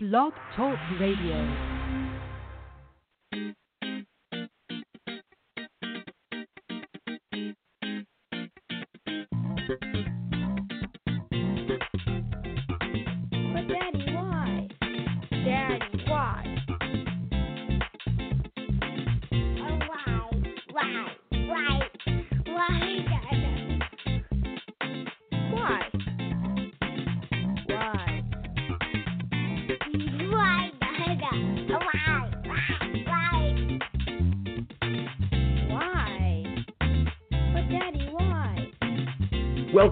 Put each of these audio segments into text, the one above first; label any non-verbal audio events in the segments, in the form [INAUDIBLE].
Blog Talk Radio.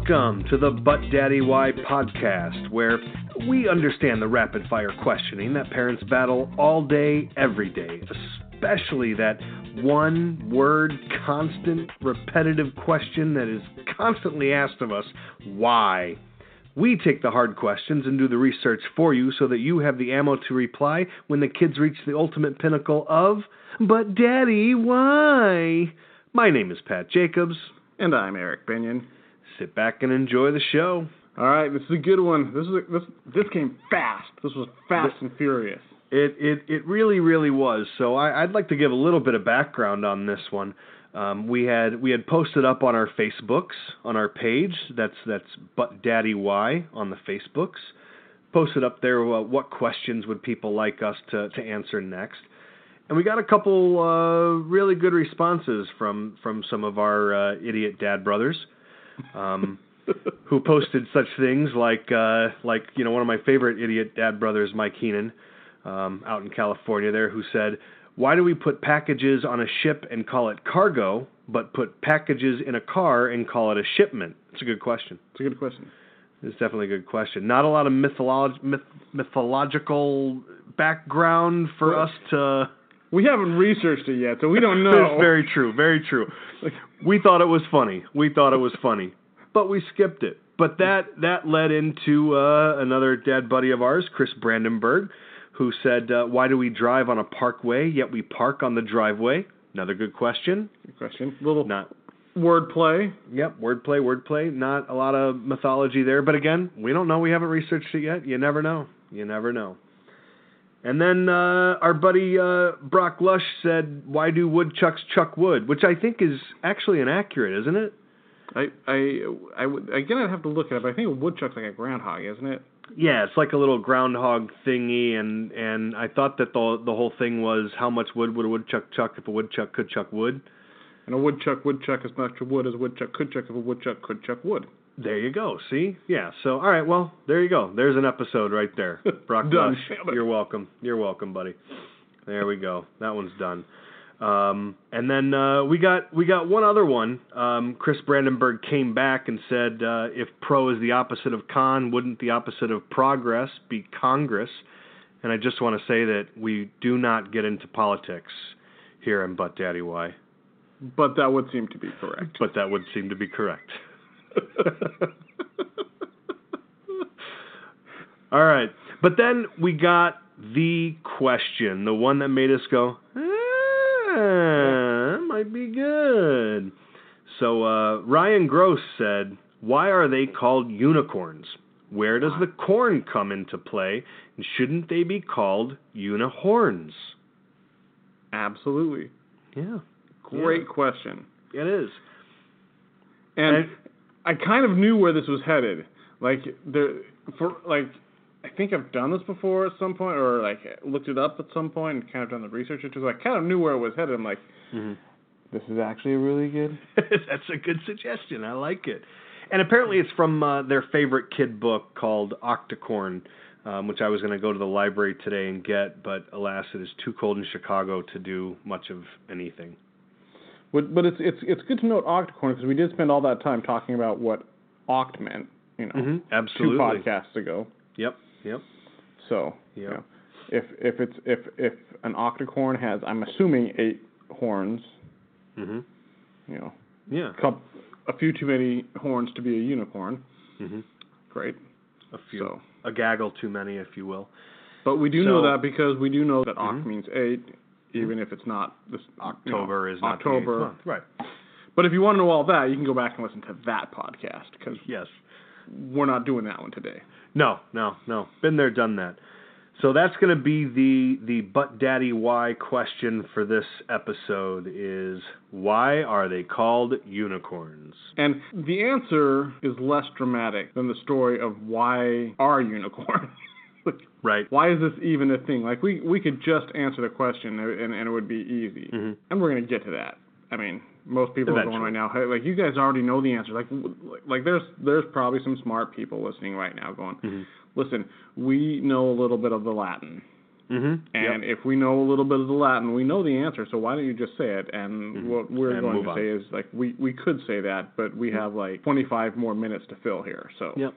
Welcome to the Butt Daddy Why podcast, where we understand the rapid fire questioning that parents battle all day, every day, especially that one word, constant, repetitive question that is constantly asked of us why? We take the hard questions and do the research for you so that you have the ammo to reply when the kids reach the ultimate pinnacle of, But Daddy, why? My name is Pat Jacobs. And I'm Eric Binion. Sit back and enjoy the show. All right, this is a good one. This is a, this this came fast. This was fast and furious. It it it really really was. So I, I'd like to give a little bit of background on this one. Um, we had we had posted up on our Facebooks on our page. That's that's But Daddy Why on the Facebooks. Posted up there uh, what questions would people like us to to answer next. And we got a couple uh, really good responses from from some of our uh, idiot dad brothers. Um, who posted such things like uh, like you know one of my favorite idiot dad brothers, Mike Heenan, um, out in California there, who said, "Why do we put packages on a ship and call it cargo, but put packages in a car and call it a shipment?" It's a good question. It's a good question. It's definitely a good question. Not a lot of mytholog- myth- mythological background for Well- us to. We haven't researched it yet, so we don't [LAUGHS] know. Very true. Very true. We thought it was funny. We thought it was funny, but we skipped it. But that that led into uh, another dad buddy of ours, Chris Brandenburg, who said, uh, "Why do we drive on a parkway yet we park on the driveway?" Another good question. Good question. Little Not. wordplay. Yep, wordplay, wordplay. Not a lot of mythology there, but again, we don't know. We haven't researched it yet. You never know. You never know. And then uh, our buddy uh, Brock Lush said, "Why do woodchucks chuck wood?" Which I think is actually inaccurate, isn't it? I I I would again I'd have to look at it, but I think a woodchuck's like a groundhog, isn't it? Yeah, it's like a little groundhog thingy, and and I thought that the the whole thing was how much wood would a woodchuck chuck if a woodchuck could chuck wood. And a woodchuck would chuck as much wood as a woodchuck could chuck if a woodchuck could chuck wood. There you go. See? Yeah. So, all right. Well, there you go. There's an episode right there. [LAUGHS] Brock Done. You're welcome. You're welcome, buddy. There we go. That one's done. Um, and then uh, we got we got one other one. Um, Chris Brandenburg came back and said, uh, if pro is the opposite of con, wouldn't the opposite of progress be Congress? And I just want to say that we do not get into politics here in Butt Daddy Why, But that would seem to be correct. but that would seem to be correct. [LAUGHS] All right. But then we got the question, the one that made us go, ah, that might be good. So uh, Ryan Gross said, Why are they called unicorns? Where does the corn come into play? And shouldn't they be called unihorns? Absolutely. Yeah, Great question. it is. And And- I kind of knew where this was headed. Like there for like I think I've done this before at some point or like looked it up at some point and kind of done the research into it. So I kind of knew where it was headed. I'm like, this is actually really good. [LAUGHS] That's a good suggestion. I like it. And apparently, it's from uh, their favorite kid book called Octocorn, um, which I was going to go to the library today and get, but alas, it is too cold in Chicago to do much of anything. But but it's it's it's good to note octocorn because we did spend all that time talking about what oct meant, you know, Mhm, two absolutely. podcasts ago. Yep. Yep. So Yep. you know, if if it's if if an octocorn has I'm assuming eight horns, Mhm. you know, Yeah. coup a few too many horns to be a unicorn. Mhm. Great. A few. So, A gaggle too many, if you will. but we do So- know that because we do know that oct Mhm. means eight, even if it's not this October is not the eighth October. month. Right. But if you want to know all that, you can go back and listen to that podcast because Yes. we're not doing that one today. No, no, no. Been there, done that. So that's going to be the the butt daddy why question for this episode is why are they called unicorns? And the answer is less dramatic than the story of why are unicorns. [LAUGHS] Like, Right. why is this even a thing? Like we we could just answer the question and, and it would be easy. Mhm. And we're gonna get to that. I mean, most people are going right now. Hey, like you guys already know the answer. Like like there's there's probably some smart people listening right now going, Mhm. listen, we know a little bit of the Latin. Mhm. And if we know a little bit of the Latin, we know the answer. So why don't you just say it? And Mhm. what we're And going to on. say is like we we could say that, but we have like 25 more minutes to fill here. So Yep.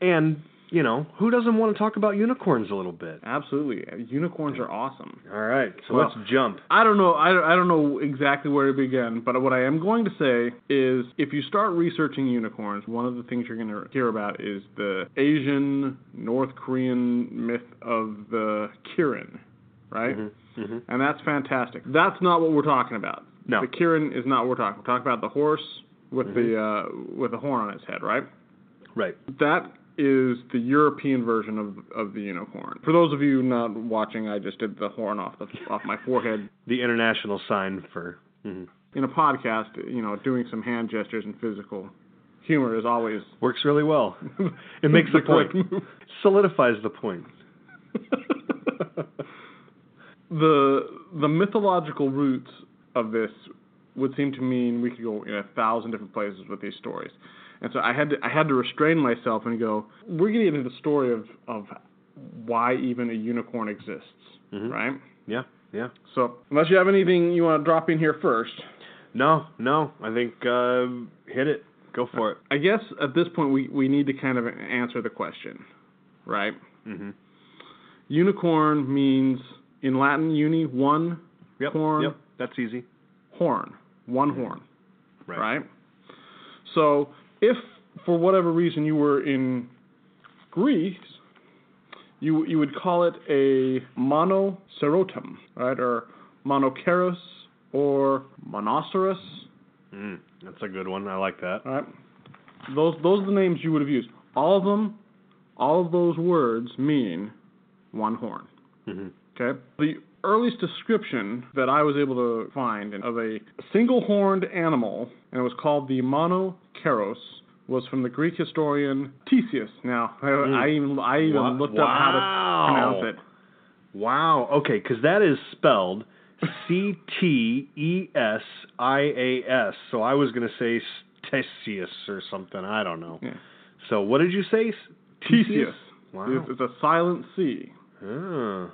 And, you know, who doesn't want to talk about unicorns a little bit? absolutely, unicorns are awesome. All right. So Well- let's jump. I don't know. I, I don't know exactly where to begin, but what I am going to say is if you start researching unicorns, one of the things you're going to hear about is the Asian North Korean myth of the Kirin, right? Mhm. Mhm. And that's fantastic. That's not what we're talking about. No. The Kirin is not what we're talking. We're talking about the horse with the uh, with the horn on its head, right? Right. That is the European version of of the unicorn. For those of you not watching, I just did the horn off the off my forehead [LAUGHS] The international sign for mhm. in a podcast, you know, doing some hand gestures and physical humor is always works really well. [LAUGHS] It makes the point. Solidifies the point. [LAUGHS] the the mythological roots of this would seem to mean we could go in a thousand different places with these stories. And so I had to I had to restrain myself and go, we're getting into the story of of why even a unicorn exists, Mhm. right? Yeah. Yeah. So unless you have anything you want to drop in here first, No, no. I think uh, hit it. Go for it. I guess at this point we, we need to kind of answer the question, right? Mhm. Unicorn means in Latin uni one Yep. Horn. Yep. That's easy. horn, one horn, Right. right? So if for whatever reason you were in Greece, you you would call it a monocerotum, right, or monoceros or monoceros, Mm, that's a good one. I like that. right? Those those are the names you would have used. All of them, all of those words mean one horn. Mhm. Okay. The earliest description that I was able to find of a single horned animal, and it was called the monoceros, was from the Greek historian Ctesias. Now, [LAUGHS] I, I even I even Wa- looked up how to pronounce it. Wow. Okay, because that is spelled C T E S I A S. So I was gonna say Ctesias or something. I don't know. Yeah. So what did you say? Ctesias. Wow. It's, it's a silent C. Oh.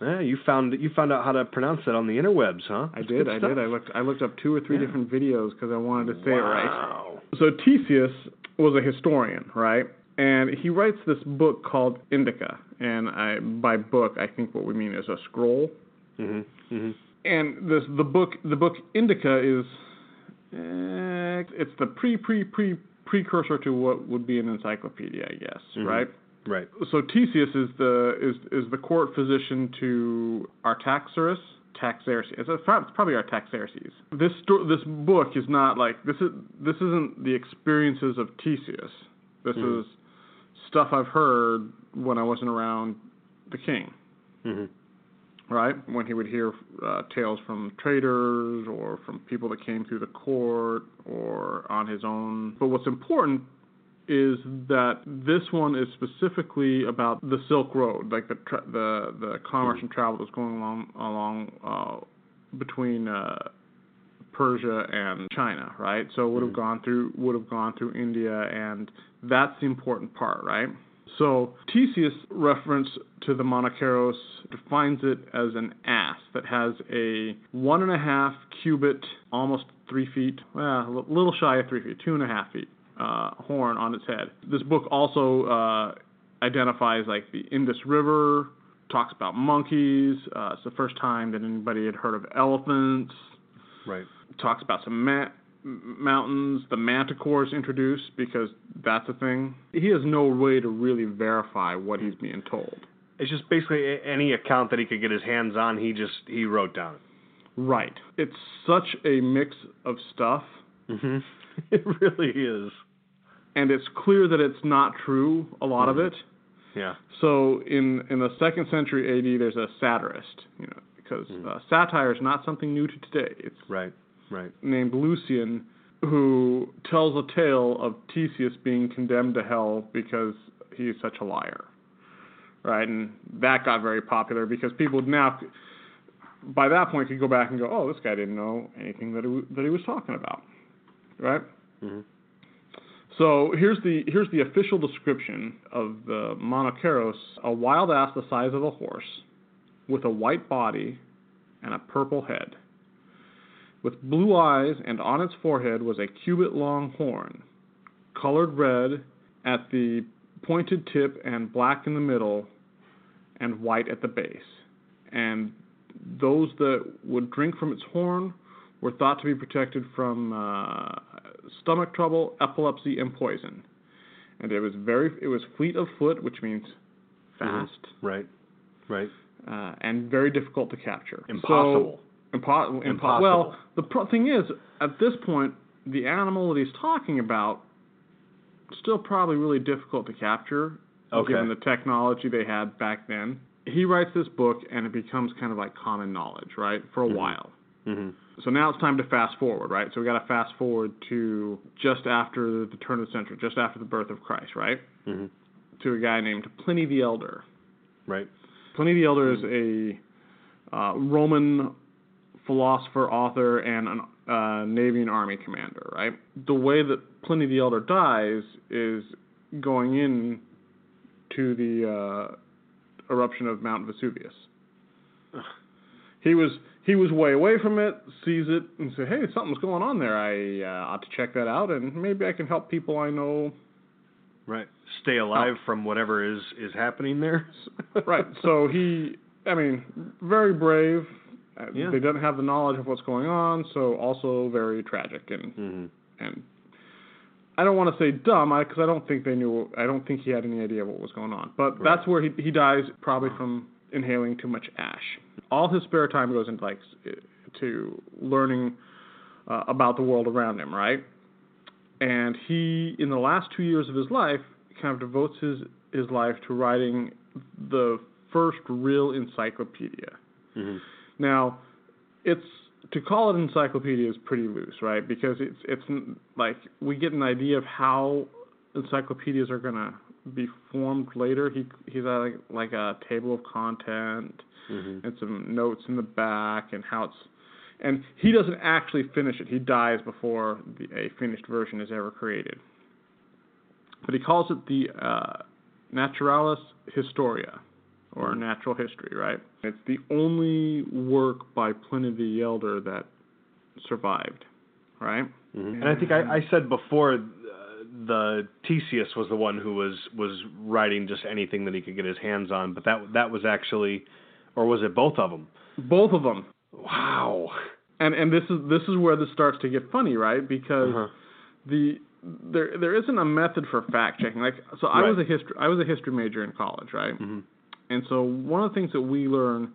Yeah, you found you found out how to pronounce that on the interwebs, huh? I did. I did. I looked. I looked up two or three Yeah. different videos because I wanted to say it right. So Ctesias was a historian, right? And he writes this book called Indica. And I, by book, I think what we mean is a scroll. Mhm. Mhm. And this the book the book Indica is uh, it's the pre pre pre precursor to what would be an encyclopedia, I guess, Mhm. right? Right. So Ctesias is the is is the court physician to Artaxerxes. Taxerxes. It's, a, it's probably Artaxerxes. This sto- this book is not like this is this isn't the experiences of Ctesias. This Mhm. is stuff I've heard when I wasn't around the king Mhm. right? When he would hear uh, tales from traders or from people that came through the court or on his own. But what's important is that this one is specifically about the Silk Road, like the tra- the the commerce and travel that's going along along uh, between uh, Persia and China, right? So it would have gone through would have gone through India, and that's the important part, right? So Ctesias reference to the Monoceros defines it as an ass that has a one and a half cubit, almost three feet, well, a little shy of three feet, two and a half feet, uh, horn on its head. This book also uh, identifies like the Indus River, talks about monkeys. Uh, it's the first time that anybody had heard of elephants Right. talks about some ma- mountains. The manticore is introduced because that's a thing. He has no way to really verify what he's being told. It's just basically any account that he could get his hands on. He just he wrote down. Right. It's such a mix of stuff, Mm-hmm. [LAUGHS] it really is. And it's clear that it's not true, a lot of it. Yeah. So in in the second century AD, there's a satirist, you know, because uh, satire is not something new to today. It's Right. Right. named Lucian, who tells a tale of Ctesias being condemned to hell because he's such a liar. Right, and that got very popular because people now, by that point, could go back and go, "Oh, this guy didn't know anything that he, that he was talking about." Right. Mhm. So here's the here's the official description of the Monoceros: a wild ass the size of a horse, with a white body and a purple head. With blue eyes, and on its forehead was a cubit long horn, colored red at the pointed tip and black in the middle, and white at the base. And those that would drink from its horn were thought to be protected from uh, stomach trouble, epilepsy, and poison. And it was very, it was fleet of foot, which means fast, Right. Right. uh, and very difficult to capture. Impossible. So, impo- impo- Impossible. Well, the pro- thing is, at this point, the animal that he's talking about still probably really difficult to capture, Okay. given the technology they had back then. He writes this book, and it becomes kind of like common knowledge, right, for a while. hmm So now it's time to fast forward, right? So we got to fast forward to just after the turn of the century, just after the birth of Christ, right? hmm To a guy named Pliny the Elder. Right. Pliny the Elder is a uh, Roman philosopher, author, and an uh, navy and army commander. Right. The way that Pliny the Elder dies is going in to the uh, eruption of Mount Vesuvius. He was he was way away from it, sees it, and said, "Hey, something's going on there. I uh, ought to check that out, and maybe I can help people I know Right. Stay alive from whatever is is happening there. [LAUGHS] right. So he, I mean, very brave. Uh, Yeah. They didn't have the knowledge of what's going on, so also very tragic and hmm and I don't want to say dumb because I don't think they knew. I don't think he had any idea what was going on. But Right. that's where he he dies probably from inhaling too much ash. All his spare time goes into like to learning uh, about the world around him, right? And he, in the last two years of his life, kind of devotes his his life to writing the first real encyclopedia. hmm Now, it's to call it encyclopedia is pretty loose, right? Because it's it's like we get an idea of how encyclopedias are gonna be formed later. He he's got like like a table of content hmm and some notes in the back and how it's and he doesn't actually finish it. He dies before the, a finished version is ever created. But he calls it the uh, Naturalis Historia, or natural history, right? It's the only work by Pliny the Elder that survived, right? And I think I, I said before, the Ctesias was the one who was was writing just anything that he could get his hands on, but that that was actually, or was it both of them? Both of them. Wow. And and this is this is where this starts to get funny, right? Because Uh-huh. the there there isn't a method for fact checking. Like so, I was a history I was a history major in college, right? Mhm. And so one of the things that we learn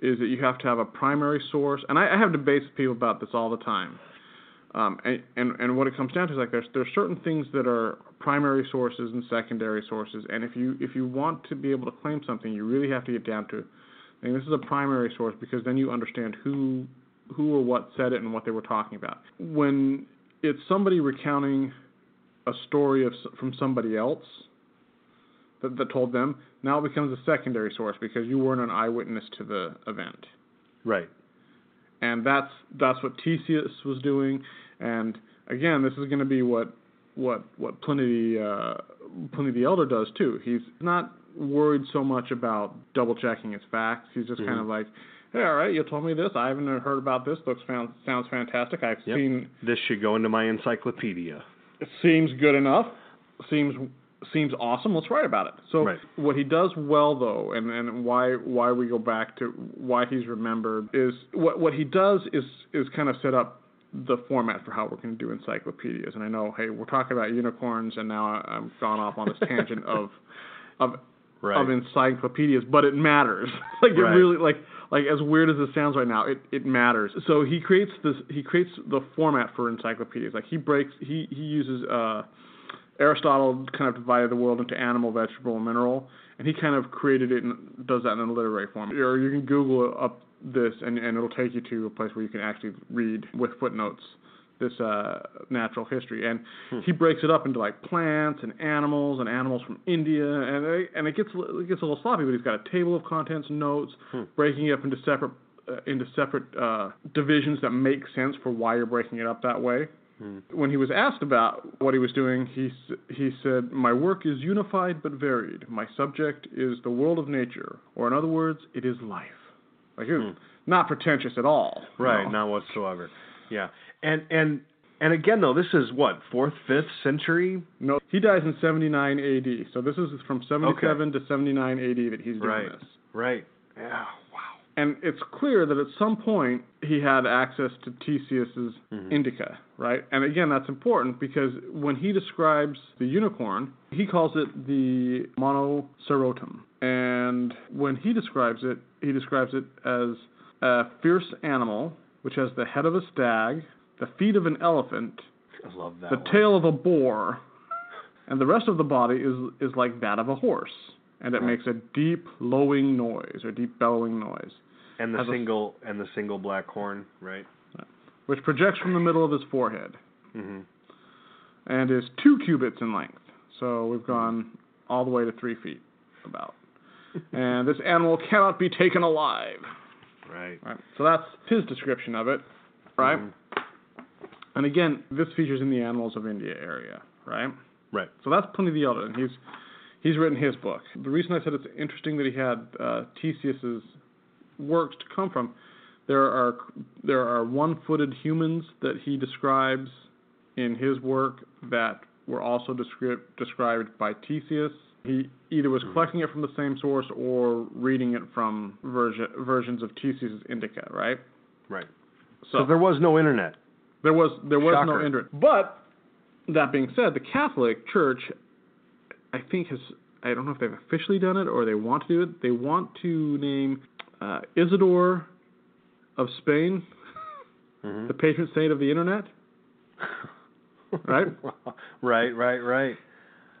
is that you have to have a primary source, and I, I have debates with people about this all the time. Um, and, and what it comes down to is like there's there's certain things that are primary sources and secondary sources, and if you if you want to be able to claim something, you really have to get down to, I mean, this is a primary source because then you understand who who or what said it and what they were talking about. When it's somebody recounting a story of from somebody else that, that told them, now it becomes a secondary source because you weren't an eyewitness to the event Right. And that's that's what Ctesias was doing. And again, this is going to be what what what Pliny uh, Pliny the Elder does too. He's not worried so much about double checking his facts. He's just kind of like, hey, all right, you told me this. I haven't heard about this. Looks found, sounds fantastic. I've Yep. seen This should go into my encyclopedia. it seems good enough. Seems seems awesome. Let's write about it. So Right. what he does well though, and, and why why we go back to why he's remembered is what what he does is is kind of set up the format for how we're going to do encyclopedias. And I know, hey, we're talking about unicorns, and now I'm gone off on this tangent of [LAUGHS] of Right. of encyclopedias, but it matters. [LAUGHS] like it Right. really like like as weird as it sounds right now, it, it matters. So he creates this he creates the format for encyclopedias. Like he breaks he he uses uh Aristotle kind of divided the world into animal, vegetable, and mineral, and he kind of created it and does that in a literary form. Or you can Google up this, and, and it'll take you to a place where you can actually read with footnotes this uh, natural history, and he breaks it up into like plants and animals and animals from India, and it, and it gets it gets a little sloppy, but he's got a table of contents, notes, breaking it up into separate uh, into separate uh, divisions that make sense for why you're breaking it up that way. Hmm. When he was asked about what he was doing, he he said, "My work is unified but varied. My subject is the world of nature, or in other words, it is life." Like it's hmm. not pretentious at all. Right, know? not whatsoever. Yeah, and and and again though, this is what fourth, fifth century. No, he dies in 79 AD. So this is from 77 to 79 AD that he's doing Right. this. Right. Yeah. And it's clear that at some point he had access to Ctesias's Mm-hmm. Indica, right? And again, that's important because when he describes the unicorn, he calls it the monocerotum. And when he describes it, he describes it as a fierce animal which has the head of a stag, the feet of an elephant, I love that. the one. tail of a boar, and the rest of the body is is like that of a horse, and it makes a deep lowing noise or deep bellowing noise, and the has a- single and the single black horn. Right. which projects from the middle of his forehead hmm and is two cubits in length. So we've gone all the way to three feet, about. [LAUGHS] and this animal cannot be taken alive. Right. Right. So that's his description of it, right? Mhm. And again, this features in the animals of India area, right? Right. So that's Pliny the Elder, and he's he's written his book. The reason I said it's interesting that he had uh, Ctesias's works to come from, there are there are one-footed humans that he describes in his work that were also descri- described by Ctesias. He either was mm-hmm. collecting it from the same source or reading it from version, versions of Ctesias's Indica, right? Right. So, So there was no internet. there was there was no internet. But that being said, the Catholic Church, I think has I don't know if they've officially done it or they want to do it. They want to name uh, Isidore of Spain Mhm. the patron saint of the internet. [LAUGHS] Right? right. Right. Right.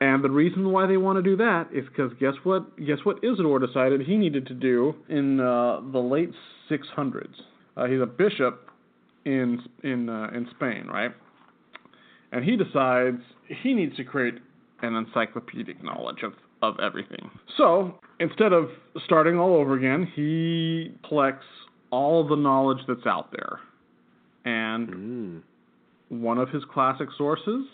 And the reason why they want to do that is because guess what? Guess what Isidore decided he needed to do in uh, the late 600s. Uh, he's a bishop in in uh, in Spain, right? And he decides he needs to create an encyclopedic knowledge of of everything. So instead of starting all over again, he collects all the knowledge that's out there, and Mm. one of his classic sources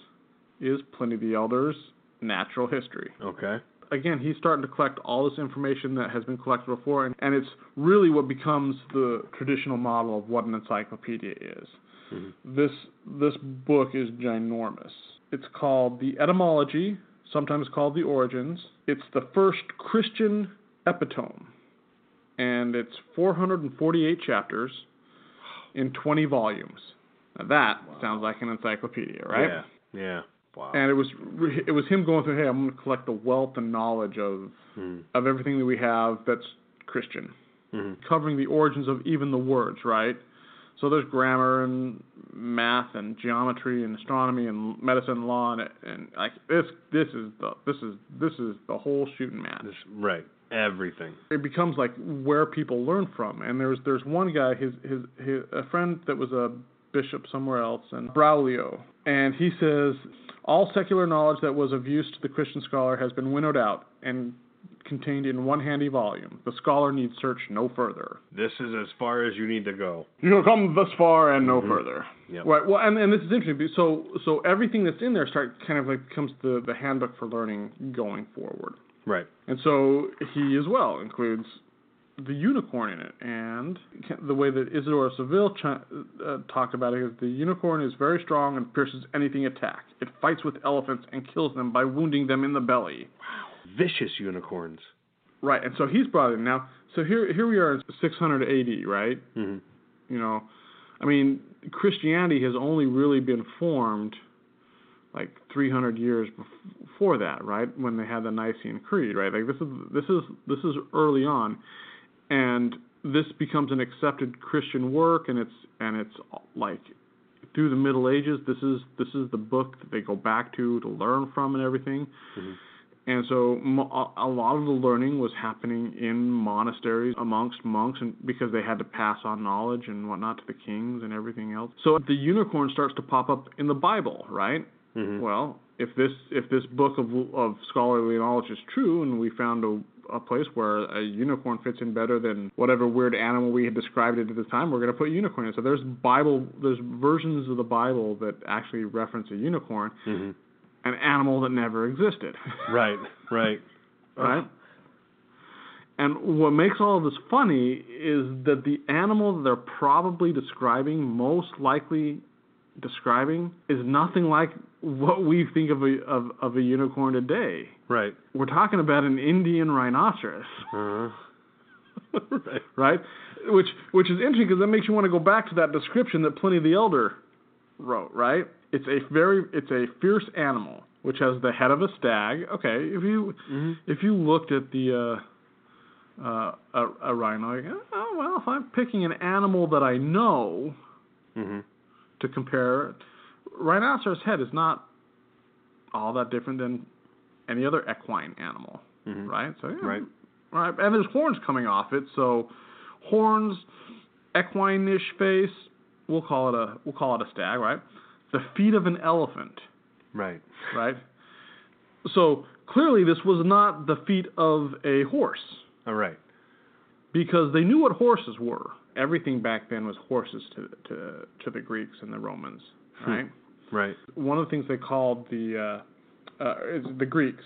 is Pliny the Elder's Natural History. Okay. Again, he's starting to collect all this information that has been collected before, and, and it's really what becomes the traditional model of what an encyclopedia is. Mhm. This this book is ginormous. It's called the Etymology, sometimes called the Origins. It's the first Christian epitome, and it's 448 chapters in 20 volumes. Now that sounds like an encyclopedia, right? Yeah. Yeah. Wow. And it was it was him going through, hey, I'm going to collect the wealth and knowledge of Mhm. of everything that we have that's Christian, Mhm. covering the origins of even the words, right? So there's grammar and math and geometry and astronomy and medicine and law and and like this this is the this is this is the whole shooting match. This, right. Everything. It becomes like where people learn from. And there's there's one guy, his his, his a friend that was a bishop somewhere else, and Braulio, and he says all secular knowledge that was of use to the Christian scholar has been winnowed out and contained in one handy volume. The scholar needs search no further. This is as far as you need to go. You have come thus far and no further. Yep. Right. Well, and, and this is interesting. So so everything that's in there start kind of like becomes the the handbook for learning going forward. Right. And so he as well includes the unicorn in it, and the way that Isidore of Seville ch- uh, talked about it is the unicorn is very strong and pierces anything attacked. It fights with elephants and kills them by wounding them in the belly. Vicious unicorns. Right, and so he's brought in now. So here here we are in 680, right? hmm You know, I mean Christianity has only really been formed like 300 years before that, right? When they had the Nicene Creed, right? Like this is this is this is early on, and this becomes an accepted Christian work, and it's and it's like through the Middle Ages. This is this is the book that they go back to to learn from and everything. Mhm. And so a lot of the learning was happening in monasteries amongst monks, and because they had to pass on knowledge and whatnot to the kings and everything else. So the unicorn starts to pop up in the Bible, right? Mhm. Well, if this if this book of of scholarly knowledge is true, and we found a a place where a unicorn fits in better than whatever weird animal we had described it at the time, we're going to put unicorn in. So there's Bible, there's versions of the Bible that actually reference a unicorn, Mhm. An animal that never existed. [LAUGHS] Right. Right. right? And what makes all of this funny is that the animal that they're probably describing, most likely describing, is nothing like what we think of a of, of a unicorn today. Right. We're talking about an Indian rhinoceros, Uh-huh. [LAUGHS] right. right? Which which is interesting because that makes you want to go back to that description that Pliny the Elder wrote, right? It's a very it's a fierce animal which has the head of a stag. Okay, if you Mhm. if you looked at the uh, uh, a, a rhino, go, oh well, if I'm picking an animal that I know Mhm. to compare, rhinoceros head is not all that different than any other equine animal, Mhm. right? So yeah, Right. right, and there's horns coming off it, so horns, equine-ish face. We'll call it a we'll call it a stag, right? The feet of an elephant Right. right? So clearly, this was not the feet of a horse All right. because they knew what horses were. Everything back then was horses to to to the Greeks and the Romans, right? Right. One of the things they called the uh, uh, the Greeks.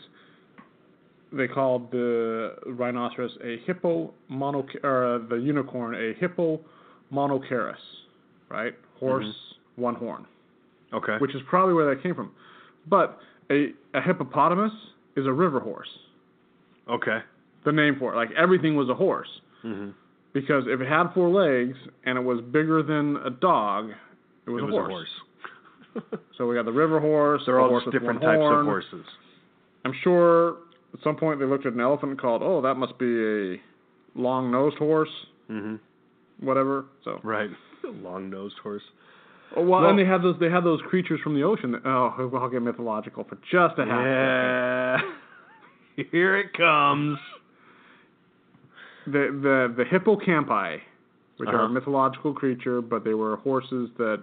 They called the rhinoceros a hippo mono or uh, the unicorn a hippo monoceros, right? Horse, one horn Okay. which is probably where that came from. But a, a hippopotamus is a river horse. okay. The name for it, like everything was a horse, Mhm. because if it had four legs and it was bigger than a dog, it was, It a, was horse. a horse. [LAUGHS] So we got the river horse. They're the all horse just different types horn. of horses. I'm sure at some point they looked at an elephant and called, oh, that must be a long-nosed horse, Mhm. whatever. So, Right. [LAUGHS] Long-nosed horse. Oh, well, Well- and they have those they had those creatures from the ocean. That, oh, I'll get mythological for just a half. second. Yeah. [LAUGHS] Here it comes. the the the hippocampi, which are Uh-huh. a mythological creature, but they were horses that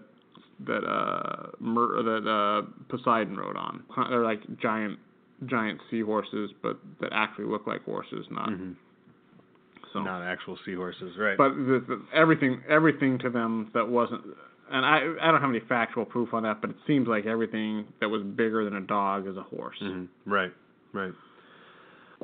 that uh Mer, that uh Poseidon rode on. They're like giant giant seahorses, but that actually look like horses, not Mhm. so. Not actual seahorses, right? But the, the, everything everything to them that wasn't. And I I don't have any factual proof on that, but it seems like everything that was bigger than a dog is a horse. Mhm. Right. Right.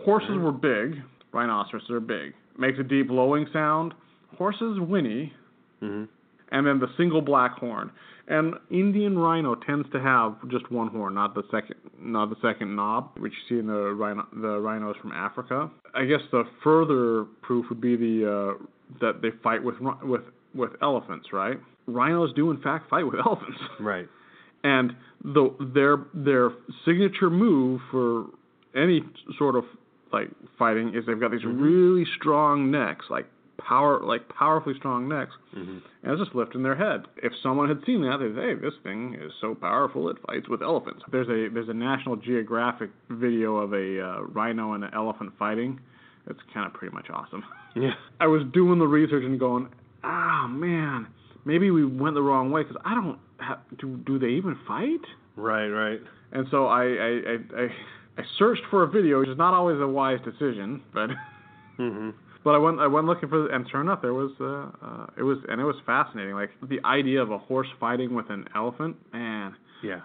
Horses were big. Rhinoceroses are big. Makes a deep lowing sound. Horses whinny. Mhm. and then the single black horn. And Indian rhino tends to have just one horn, not the second, not the second knob, which you see in the rhino, the rhinos from Africa. I guess the further proof would be the uh, that they fight with with with elephants, right? Rhinos do in fact fight with [LAUGHS] elephants, Right. and the their their signature move for any sort of like fighting is they've got these really strong necks, like power like powerfully strong necks Mhm. and it's just lifting their head. If someone had seen that, they'd say, "Hey, this thing is so powerful it fights with elephants." There's a there's a National Geographic video of a uh, rhino and an elephant fighting. It's kind of pretty much awesome. Yeah. [LAUGHS] I was doing the research and going, "Ah, man, maybe we went the wrong way because I don't ha- do do they even fight?" Right. Right. And so I I, I I searched for a video, which is not always a wise decision, but. Mhm. But I went I went looking for and sure enough there was uh, uh it was and it was fascinating. Like the idea of a horse fighting with an elephant, man, Yeah.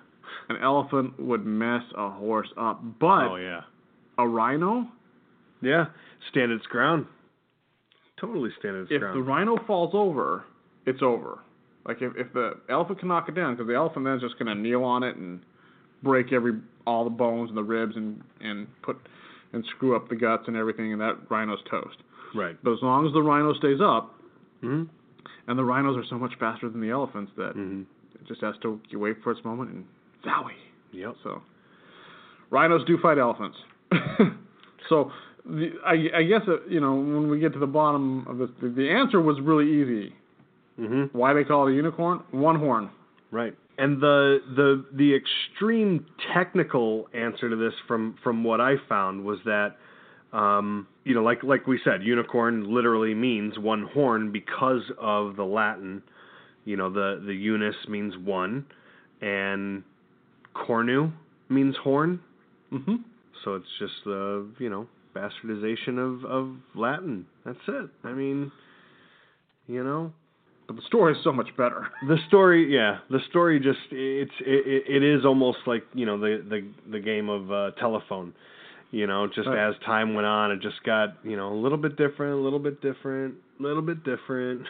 an elephant would mess a horse up. But oh yeah. a rhino, Yeah. Stand its ground. Totally stand its if ground. If the rhino falls over, it's over. Like if if the elephant can knock it down, because the elephant then is just gonna kneel on it and break every all the bones and the ribs and and put and screw up the guts and everything, and that rhino's toast. right. But as long as the rhino stays up, Mhm. and the rhinos are so much faster than the elephants that Mhm. It just has to wait for its moment and zowie. Yep. So, rhinos do fight elephants. [LAUGHS] so, the, I, I guess uh, you know when we get to the bottom of this, the, the answer was really easy. Mhm. Why they call it a unicorn? One horn. Right. And the the the extreme technical answer to this from from what I found was that um, you know like like we said unicorn literally means one horn because of the Latin you know the the unus means one and cornu means horn Mm-hmm. so it's just the you know bastardization of of Latin that's it I mean you know But the story is so much better. [LAUGHS] the story yeah the story just it's it, it is almost like you know the the the game of uh telephone you know just Right. as time went on it just got you know a little bit different a little bit different a little bit different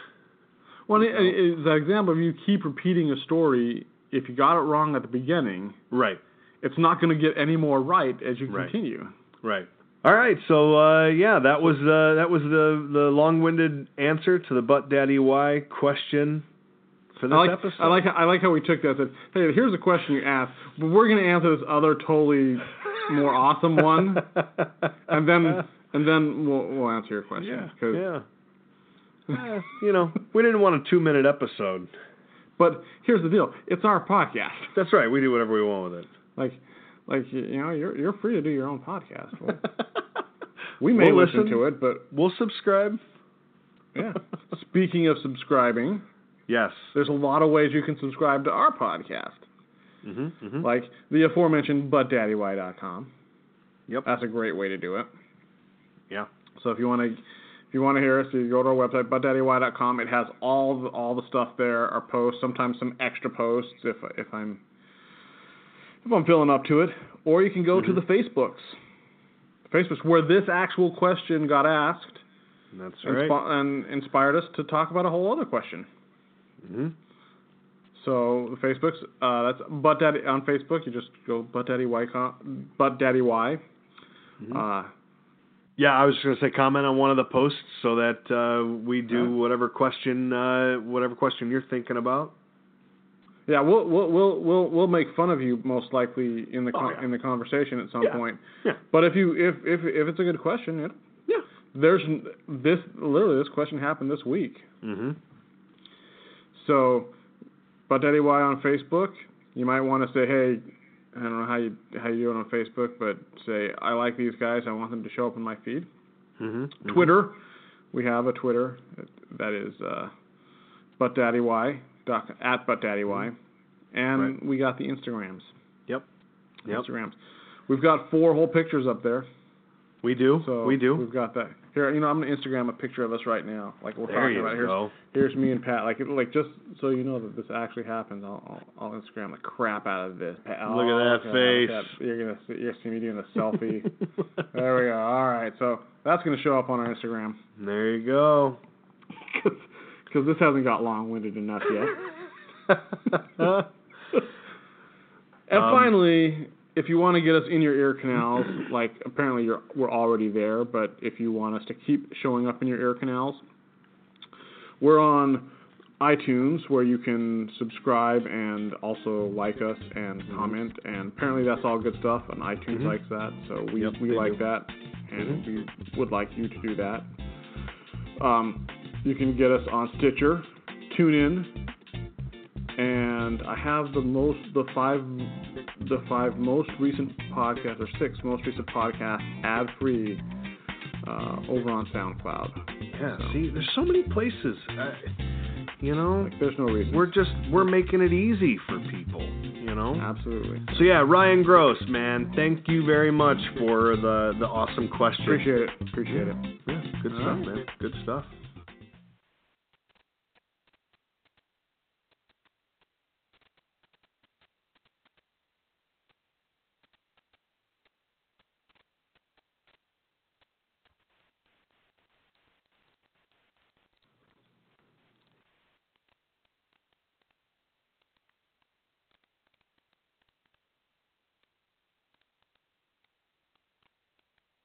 Well, it, it, the example of you keep repeating a story, if you got it wrong at the beginning, right it's not going to get any more right as you Right. continue. right all right so uh yeah that was uh that was the the long-winded answer to the butt daddy why question for this I like, episode I like I like how we took that. Said, hey, here's a question you asked, but we're going to answer this other totally more awesome one, [LAUGHS] and then and then we'll we'll answer your question. yeah yeah Eh, you know we didn't want a two-minute episode But here's the deal: it's our podcast. that's right we do whatever we want with it Like, like you know, you're you're free to do your own podcast. Well, [LAUGHS] we may We'll listen listen. to it, but We'll subscribe. yeah. [LAUGHS] Speaking of subscribing, Yes. there's a lot of ways you can subscribe to our podcast. Mm-hmm, mm-hmm. Like the aforementioned buttdaddy.com. Yep. That's a great way to do it. Yeah. So if you want to if you want to hear us, you go to our website buttdaddy.com. It has all the, all the stuff there, our posts, sometimes some extra posts if if I'm if I'm feeling up to it, or you can go to the Facebooks. Facebooks where this actual question got asked That's and, right. spo- and inspired us to talk about a whole other question. mm-hmm. So the Facebooks, uh, that's Butt Daddy on Facebook. You just go Butt Daddy Y, com- Butt Daddy Y. Uh, Yeah, I was just gonna say comment on one of the posts so that uh, we do whatever question, uh, whatever question you're thinking about. Yeah, we'll we'll we'll we'll we'll make fun of you most likely in the con- Oh, yeah. in the conversation at some Yeah. point. Yeah. But if you if if if it's a good question, it, Yeah. there's this literally this question happened this week. Mm-hmm. So, but Daddy Y on Facebook. You might want to say, hey, I don't know how you how you doing on Facebook, but say I like these guys. I want them to show up in my feed. Mm-hmm. Twitter. We have a Twitter that is uh, buttdaddy doc, at buttdaddy mm-hmm. and Right. we got the Instagrams. Yep. Yep. Instagrams. We've got four whole pictures up there. We do. So we do. We've got that. Here, you know, I'm gonna Instagram a picture of us right now, like we're There talking about. Here's, go. here's me and Pat. Like, like just so you know that this actually happens, I'll, I'll, I'll Instagram the crap out of this. Pat, oh, Look at that oh, face. that- You're gonna see, you're gonna see me doing a selfie. [LAUGHS] there we go. All right, so that's gonna show up on our Instagram. there you go. [LAUGHS] because this hasn't got long-winded enough yet. [LAUGHS] And Um, finally, if you want to get us in your ear canals, like apparently you're we're already there, but if you want us to keep showing up in your ear canals, we're on iTunes where you can subscribe and also like us and comment. And apparently that's all good stuff, and iTunes Mhm. likes that, so we Yep, we like do. that, and we would like you to do that. Um, you can get us on Stitcher, TuneIn, and I have the most the five the five most recent podcasts or six most recent podcasts ad free uh, over on SoundCloud. Yeah. So, See, there's so many places. You know, like, there's no reason. we're just we're making it easy for people. You know. absolutely So yeah, Ryan Gross, man, thank you very much for the the awesome question. appreciate it. Appreciate it. Yeah, good All stuff, right. man. Good stuff.